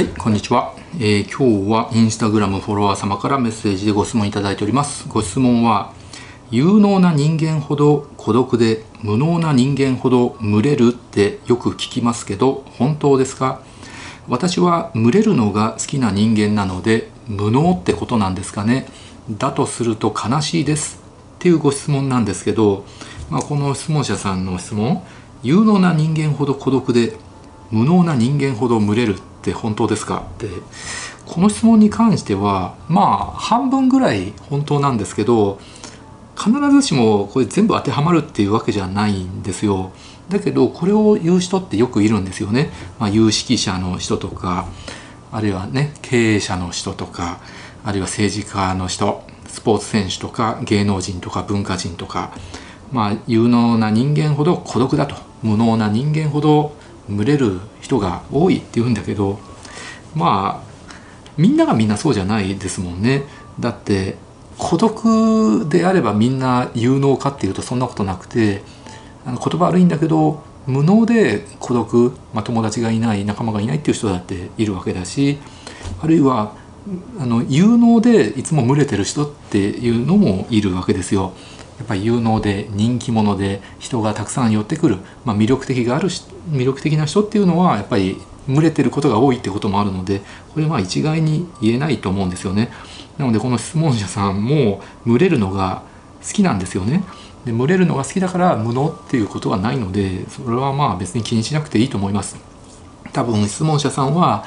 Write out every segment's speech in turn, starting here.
はいこんにちは、えー、今日はインスタグラムフォロワー様からメッセージでご質問いただいております。ご質問は有能な人間ほど孤独で無能な人間ほど群れるってよく聞きますけど本当ですか？私は群れるのが好きな人間なので無能ってことなんですかね？だとすると悲しいです。っていうご質問なんですけど、まあ、この質問者さんの質問。有能な人間ほど孤独で無能な人間ほど群れるって本当ですか？ってこの質問に関してはまあ半分ぐらい本当なんですけど必ずしもこれ全部当てはまるっていうわけじゃないんですよ。だけどこれを言う人ってよくいるんですよね。まあ、有識者の人とかあるいはね経営者の人とかあるいは政治家の人スポーツ選手とか芸能人とか文化人とかまあ有能な人間ほど孤独だと無能な人間ほど群れる人が多いって言うんだけどまあみんながみんなそうじゃないですもんね。だって孤独であればみんな有能かっていうとそんなことなくてあの言葉悪いんだけど無能で孤独、まあ、友達がいない仲間がいないっていう人だっているわけだしあるいはあの有能でいつも群れてる人っていうのもいるわけですよ。やっぱり有能で人気者で人がたくさん寄ってくる、まあ、魅力的がある魅力的な人っていうのはやっぱり群れてることが多いってこともあるのでこれは一概に言えないと思うんですよね。なのでこの質問者さんも群れるのが好きなんですよね。で群れるのが好きだから無能っていうことはないのでそれはまあ別に気にしなくていいと思います。多分質問者さんは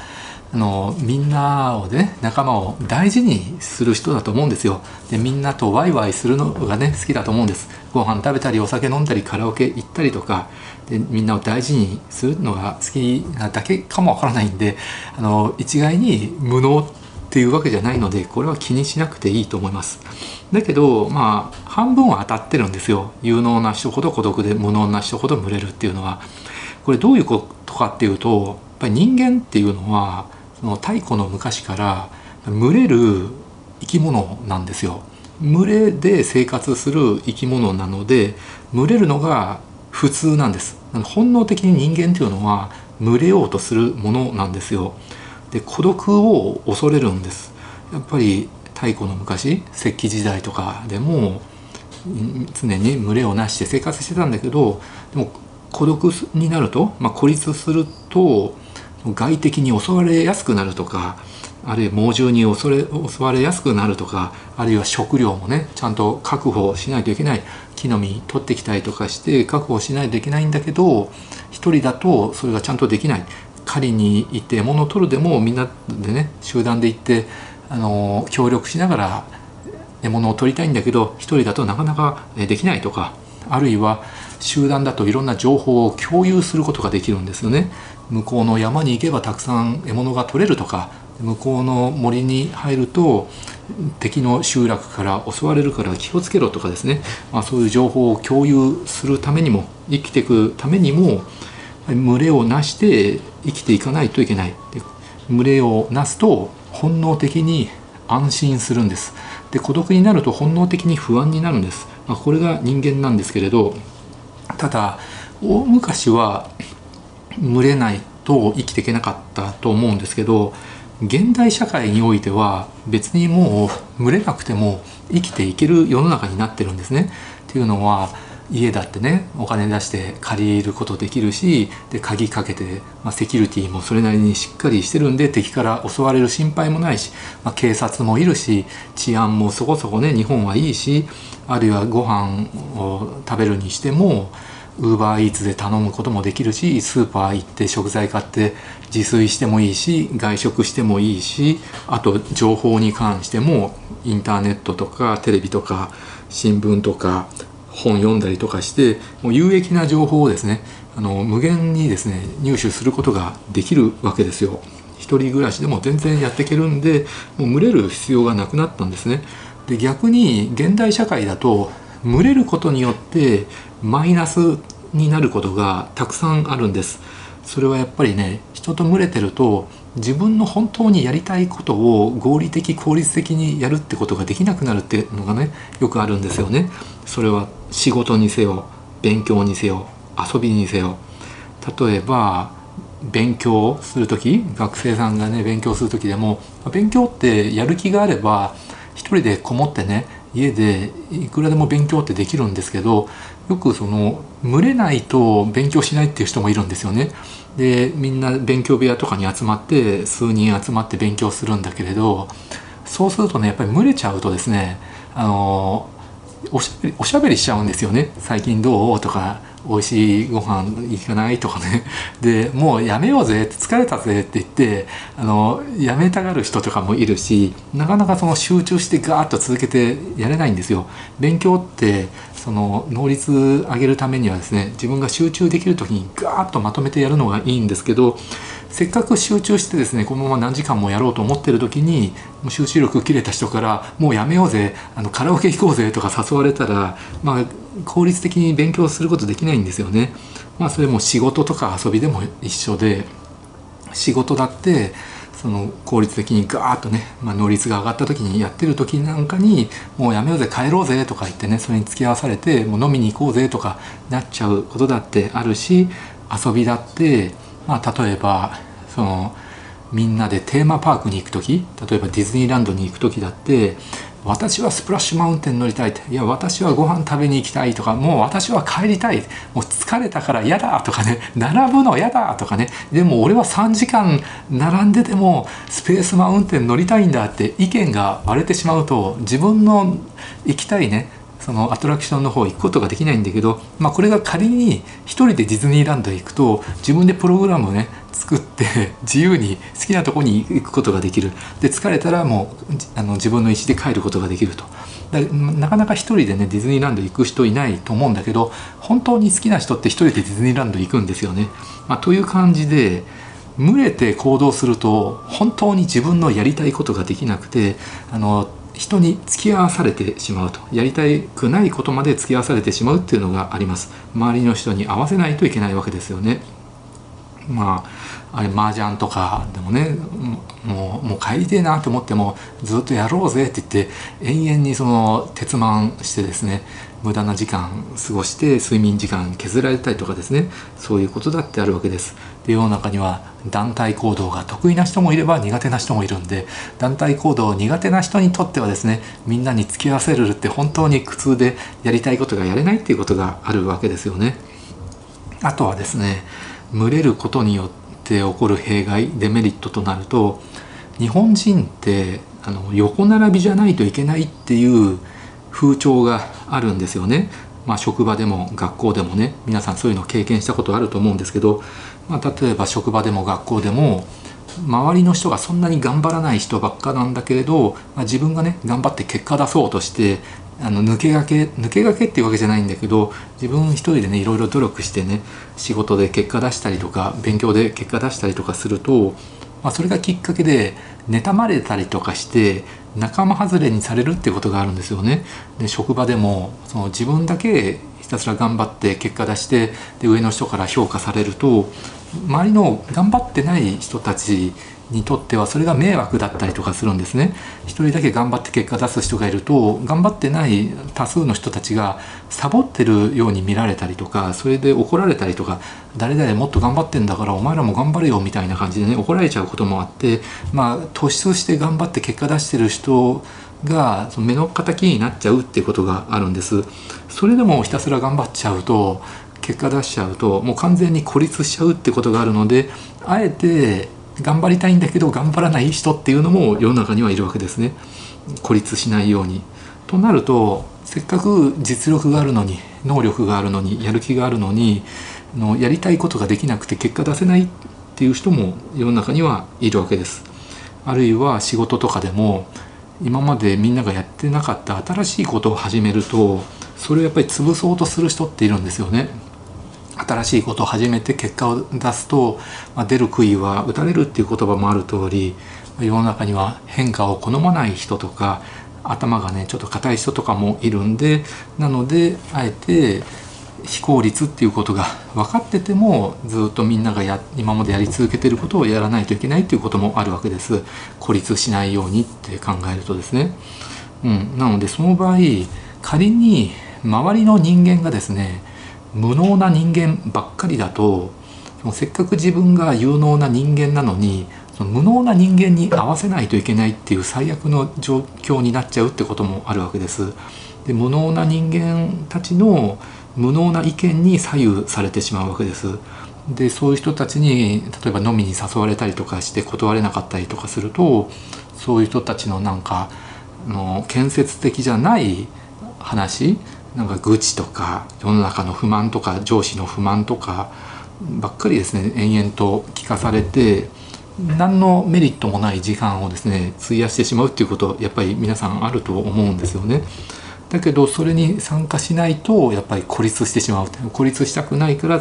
あのみんなをね仲間を大事にする人だと思うんですよ。でみんなとワイワイするのがね好きだと思うんです。ご飯食べたりお酒飲んだりカラオケ行ったりとか。でみんなを大事にするのが好きなだけかもわからないんであの一概に無能っていうわけじゃないのでこれは気にしなくていいと思います。だけどまあ半分は当たってるんですよ。有能な人ほど孤独で無能な人ほど群れるっていうのは。これどういうことかっていうとやっぱり人間っていうのはその太古の昔から群れる生き物なんですよ。群れで生活する生き物なので群れるのが普通なんです。本能的に人間っていうのは群れようとするものなんですよ。で孤独を恐れるんです。やっぱり太古の昔石器時代とかでも常に群れをなして生活してたんだけどでも孤独になると、まあ、孤立すると外敵に襲われやすくなるとかあるいは猛獣に襲れ襲われやすくなるとかあるいは食料もねちゃんと確保しないといけない。木の実取ってきたりとかして確保しないといけないんだけど一人だとそれがちゃんとできない。狩りに行って獲物を取るでもみんなでね集団で行ってあの協力しながら獲物を取りたいんだけど一人だとなかなかできないとか。あるいは集団だといろんな情報を共有することができるんですよね。向こうの山に行けばたくさん獲物が取れるとか向こうの森に入ると敵の集落から襲われるから気をつけろとかですね、まあ、そういう情報を共有するためにも生きていくためにも群れをなして生きていかないといけない。群れをなすと本能的に安心するんです。で孤独になると本能的に不安になるんです、まあ、これが人間なんですけれどただ大昔は群れないと生きていけなかったと思うんですけど現代社会においては別にもう群れなくても生きていける世の中になってるんですね。っていうのは家だってねお金出して借りることできるしで鍵かけて、まあ、セキュリティもそれなりにしっかりしてるんで敵から襲われる心配もないし、まあ、警察もいるし治安もそこそこね日本はいいしあるいはご飯を食べるにしてもウーバーイーツで頼むこともできるしスーパー行って食材買って自炊してもいいし外食してもいいしあと情報に関してもインターネットとかテレビとか新聞とか本読んだりとかしてもう有益な情報をですねあの無限にですね入手することができるわけですよ。一人暮らしでも全然やっていけるんでもう群れる必要がなくなったんですね。で逆に現代社会だと群れることによってマイナスになることがたくさんあるんですそれはやっぱりね人と群れてると自分の本当にやりたいことを合理的効率的にやるってことができなくなるっていうのがねよくあるんですよね。それは仕事にせよ勉強にせよ遊びにせよ。例えば勉強する時学生さんがね勉強する時でも勉強ってやる気があれば一人でこもってね家でいくらでも勉強ってできるんですけどよくその群れないと勉強しないっていう人もいるんですよね。でみんな勉強部屋とかに集まって数人集まって勉強するんだけれどそうするとねやっぱり群れちゃうとですねあのおしゃべりおしゃべりしちゃうんですよね「最近どう?」とか美味しいご飯行かない？とかねでもうやめようぜ疲れたぜって言ってあのやめたがる人とかもいるしなかなかその集中してガーッと続けてやれないんですよ。勉強ってその能率上げるためにはですね自分が集中できる時にガーッとまとめてやるのがいいんですけどせっかく集中してですねこのまま何時間もやろうと思ってる時にもう集中力切れた人から「もうやめようぜあのカラオケ行こうぜ」とか誘われたらまあ効率的に勉強することできないんですよね。まあ、それも仕事とか遊びでも一緒で仕事だってその効率的にガーッとね、まあ、能率が上がった時にやってる時なんかにもうやめようぜ帰ろうぜとか言ってねそれに付き合わされてもう飲みに行こうぜとかなっちゃうことだってあるし遊びだって、まあ、例えばそのみんなでテーマパークに行く時例えばディズニーランドに行く時だって私はスプラッシュマウンテン乗りたいいや私はご飯食べに行きたいとかもう私は帰りたい。もう疲れたから嫌だとかね。並ぶの嫌だとかね。でも俺は3時間並んでてもスペースマウンテン乗りたいんだって意見が割れてしまうと自分の行きたいねそのアトラクションの方行くことができないんだけど、まあ、これが仮に1人でディズニーランドへ行くと自分でプログラムをね作って 自由に好きなとこに行くことができるで疲れたらもうあの自分の意思で帰ることができるとなかなか1人でねディズニーランド行く人いないと思うんだけど本当に好きな人って1人でディズニーランド行くんですよね。まあ、という感じで群れて行動すると本当に自分のやりたいことができなくてあの人に付き合わされてしまうと。やりたくないことまで付き合わされてしまうっていうのがあります。周りの人に合わせないといけないわけですよね。まああれ麻雀とかでもねもうもう帰りてえなと思ってもずっとやろうぜって言って延々にその鉄腕してですね無駄な時間過ごして睡眠時間削られたりとかですねそういうことだってあるわけです。で世の中には団体行動が得意な人もいれば苦手な人もいるんで団体行動苦手な人にとってはですねみんなに付き合わせるって本当に苦痛でやりたいことがやれないっていうことがあるわけですよね。あとはですね群れることによって起こる弊害デメリットとなると日本人ってあの横並びじゃないといけないっていう風潮があるんですよね。まあ、職場でも学校でもね皆さんそういうの経験したことあると思うんですけど、まあ、例えば職場でも学校でも周りの人がそんなに頑張らない人ばっかなんだけれど、まあ、自分がね頑張って結果出そうとしてあの抜け駆け抜け駆けっていうわけじゃないんだけど自分一人でねいろいろ努力してね仕事で結果出したりとか勉強で結果出したりとかすると、まあ、それがきっかけで妬まれたりとかして仲間外れにされるっていうことがあるんですよね。で職場でもその自分だけひたすら頑張って結果出してで上の人から評価されると周りの頑張ってない人たちにとってはそれが迷惑だったりとかするんですね。一人だけ頑張って結果出す人がいると頑張ってない多数の人たちがサボってるように見られたりとかそれで怒られたりとか誰々もっと頑張ってんだからお前らも頑張れよみたいな感じでね怒られちゃうこともあってまあ突出して頑張って結果出してる人が目の敵になっちゃうっていうことがあるんです。それでもひたすら頑張っちゃうと結果出しちゃうともう完全に孤立しちゃうってことがあるのであえて頑張りたいんだけど頑張らない人っていうのも世の中にはいるわけですね孤立しないように。となるとせっかく実力があるのに能力があるのにやる気があるのにのやりたいことができなくて結果出せないっていう人も世の中にはいるわけです。あるいは仕事とかでも今までみんながやってなかった新しいことを始めるとそれをやっぱり潰そうとする人っているんですよね。新しいことを始めて結果を出すと、まあ、出る杭は打たれるっていう言葉もある通り世の中には変化を好まない人とか頭がねちょっと硬い人とかもいるんでなのであえて非効率っていうことが分かっててもずっとみんながや今までやり続けてることをやらないといけないっていうこともあるわけです。孤立しないようにって考えるとですね、うん、なのでその場合仮に周りの人間がですね無能な人間ばっかりだとせっかく自分が有能な人間なのにその無能な人間に合わせないといけないっていう最悪の状況になっちゃうってこともあるわけです。で無能な人間たちの無能な意見に左右されてしまうわけです。でそういう人たちに例えば飲みに誘われたりとかして断れなかったりとかするとそういう人たちのなんかの建設的じゃない話なんか愚痴とか世の中の不満とか上司の不満とかばっかりですね延々と聞かされて何のメリットもない時間をですね費やしてしまうっていうことやっぱり皆さんあると思うんですよね。だけどそれに参加しないとやっぱり孤立してしまう孤立したくないから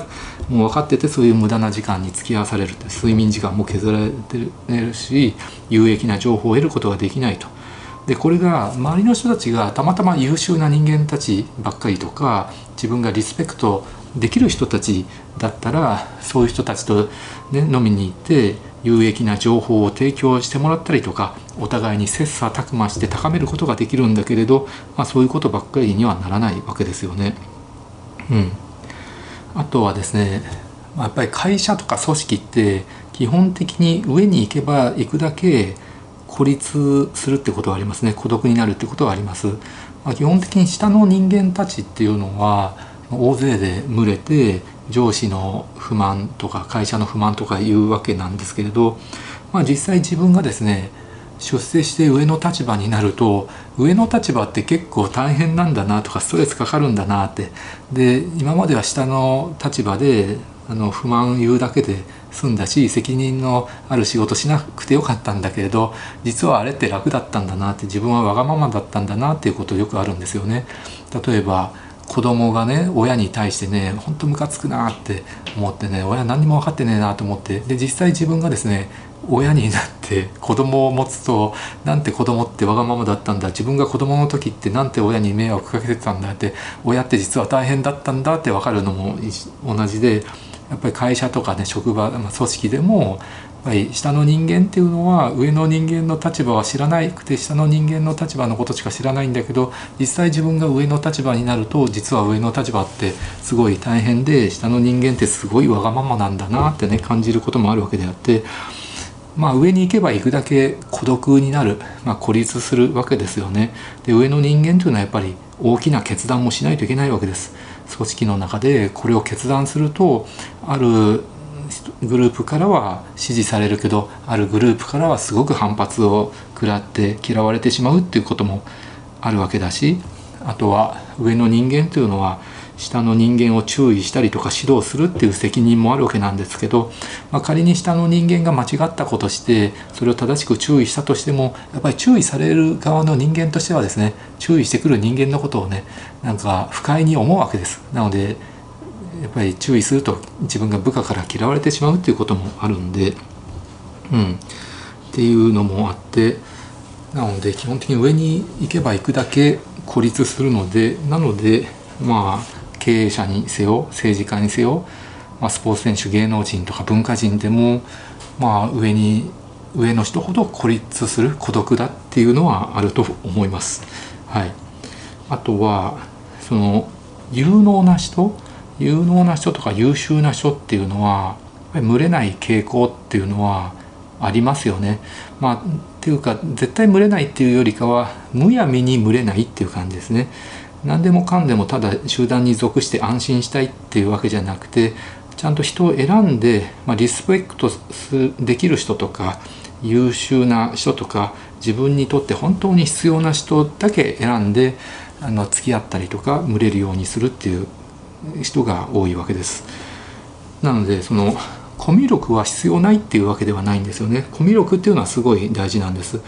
もう分かっててそういう無駄な時間に付き合わされるって睡眠時間も削られてるし有益な情報を得ることができないと。でこれが周りの人たちがたまたま優秀な人間たちばっかりとか自分がリスペクトできる人たちだったらそういう人たちと、ね、飲みに行って有益な情報を提供してもらったりとかお互いに切磋琢磨して高めることができるんだけれど、まあ、そういうことばっかりにはならないわけですよね。うん、あとはですねやっぱり会社とか組織って基本的に上に行けば行くだけ孤立するってことはありますね孤独になるってことはあります。まあ、基本的に下の人間たちっていうのは大勢で群れて上司の不満とか会社の不満とかいうわけなんですけれど、まあ、実際自分がですね出世して上の立場になると上の立場って結構大変なんだなとかストレスかかるんだなってで今までは下の立場であの不満言うだけで済んだし責任のある仕事しなくてよかったんだけれど実はあれって楽だったんだなって自分はわがままだったんだなっていうことよくあるんですよね。例えば子供がね親に対してねほんとムカつくなって思ってね親何にも分かってねえなと思ってで実際自分がですね親になって子供を持つとなんて子供ってわがままだったんだ自分が子供の時ってなんて親に迷惑かけてたんだって親って実は大変だったんだって分かるのも同じでやっぱり会社とかね職場、まあ、組織でもやっぱり下の人間っていうのは上の人間の立場は知らなくて下の人間の立場のことしか知らないんだけど実際自分が上の立場になると実は上の立場ってすごい大変で下の人間ってすごいわがままなんだなってね感じることもあるわけであってまあ上に行けば行くだけ孤独になる、まあ、孤立するわけですよね。で上の人間というのはやっぱり大きな決断もしないといけないわけです。組織の中でこれを決断するとあるグループからは支持されるけどあるグループからはすごく反発を食らって嫌われてしまうっていうこともあるわけだしあとは上の人間というのは下の人間を注意したりとか指導するっていう責任もあるわけなんですけど、まあ、仮に下の人間が間違ったことしてそれを正しく注意したとしてもやっぱり注意される側の人間としてはですね注意してくる人間のことをねなんか不快に思うわけです。なのでやっぱり注意すると自分が部下から嫌われてしまうっていうこともあるんで、うん、っていうのもあってなので基本的に上に行けば行くだけ孤立するのでなのでまあ経営者にせよ政治家にせよ、まあ、スポーツ選手芸能人とか文化人でもまあ上に上の人ほど孤立する孤独だっていうのはあると思います。はい、あとはその有能な人有能な人とか優秀な人っていうのは群れない傾向っていうのはありますよね。まあ、っていうか絶対群れないっていうよりかはむやみに群れないっていう感じですね。何でもかんでもただ集団に属して安心したいっていうわけじゃなくてちゃんと人を選んで、まあ、リスペクトできる人とか優秀な人とか自分にとって本当に必要な人だけ選んであの付き合ったりとか群れるようにするっていう人が多いわけです。なのでそのコミュ力は必要ないっていうわけではないんですよね。コミュ力っていうのはすごい大事なんです。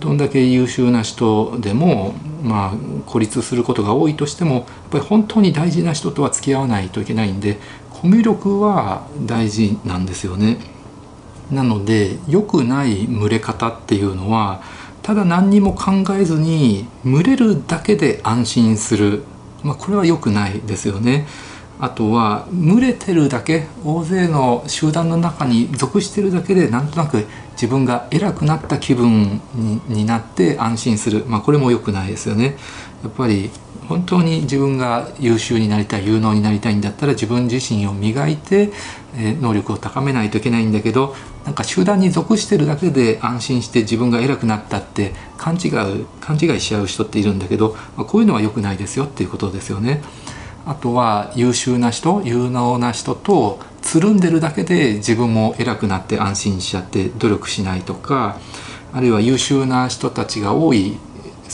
どんだけ優秀な人でも、まあ、孤立することが多いとしてもやっぱり本当に大事な人とは付き合わないといけないんでコミュ力は大事なんですよね。なので良くない群れ方っていうのはただ何にも考えずに群れるだけで安心するまあ、これは良くないですよね。あとは群れてるだけ大勢の集団の中に属してるだけでなんとなく自分が偉くなった気分になって安心する、まあ、これも良くないですよね。やっぱり本当に自分が優秀になりたい有能になりたいんだったら自分自身を磨いて、え能力を高めないといけないんだけどなんか集団に属してるだけで安心して自分が偉くなったって勘違い勘違いしちゃう人っているんだけど、まあ、こういうのは良くないですよっていうことですよね。あとは優秀な人有能な人とつるんでるだけで自分も偉くなって安心しちゃって努力しないとかあるいは優秀な人たちが多い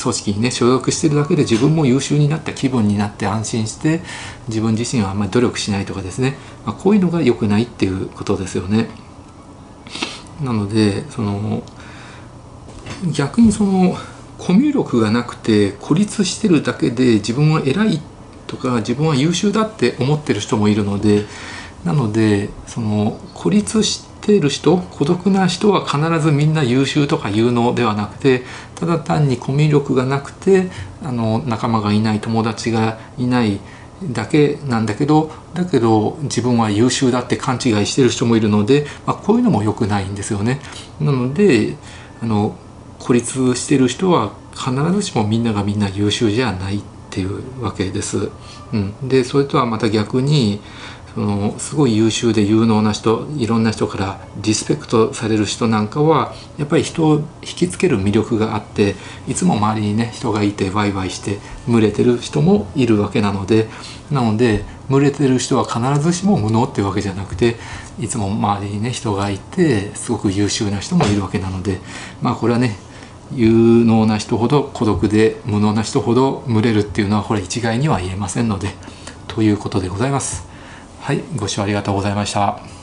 組織にね所属してるだけで自分も優秀になった気分になって安心して自分自身はあんまり努力しないとかですね、まあ、こういうのが良くないっていうことですよね。なのでその逆にそのコミュ力がなくて孤立してるだけで自分は偉いとか自分は優秀だって思ってる人もいるのでなのでその孤立してる人孤独な人は必ずみんな優秀とか有能ではなくてただ単にコミュ力がなくてあの仲間がいない友達がいないだけなんだけどだけど自分は優秀だって勘違いしてる人もいるので、まあ、こういうのも良くないんですよね。なのであの孤立してる人は必ずしもみんながみんな優秀じゃないっていうわけです。うん、でそれとはまた逆にそのすごい優秀で有能な人いろんな人からリスペクトされる人なんかはやっぱり人を引きつける魅力があっていつも周りにね人がいてワイワイして群れてる人もいるわけなのでなので群れてる人は必ずしも無能っていうわけじゃなくていつも周りにね人がいてすごく優秀な人もいるわけなのでまあこれはね有能な人ほど孤独で無能な人ほど群れるっていうのはこれ一概には言えませんのでということでございます。はい、ご視聴ありがとうございました。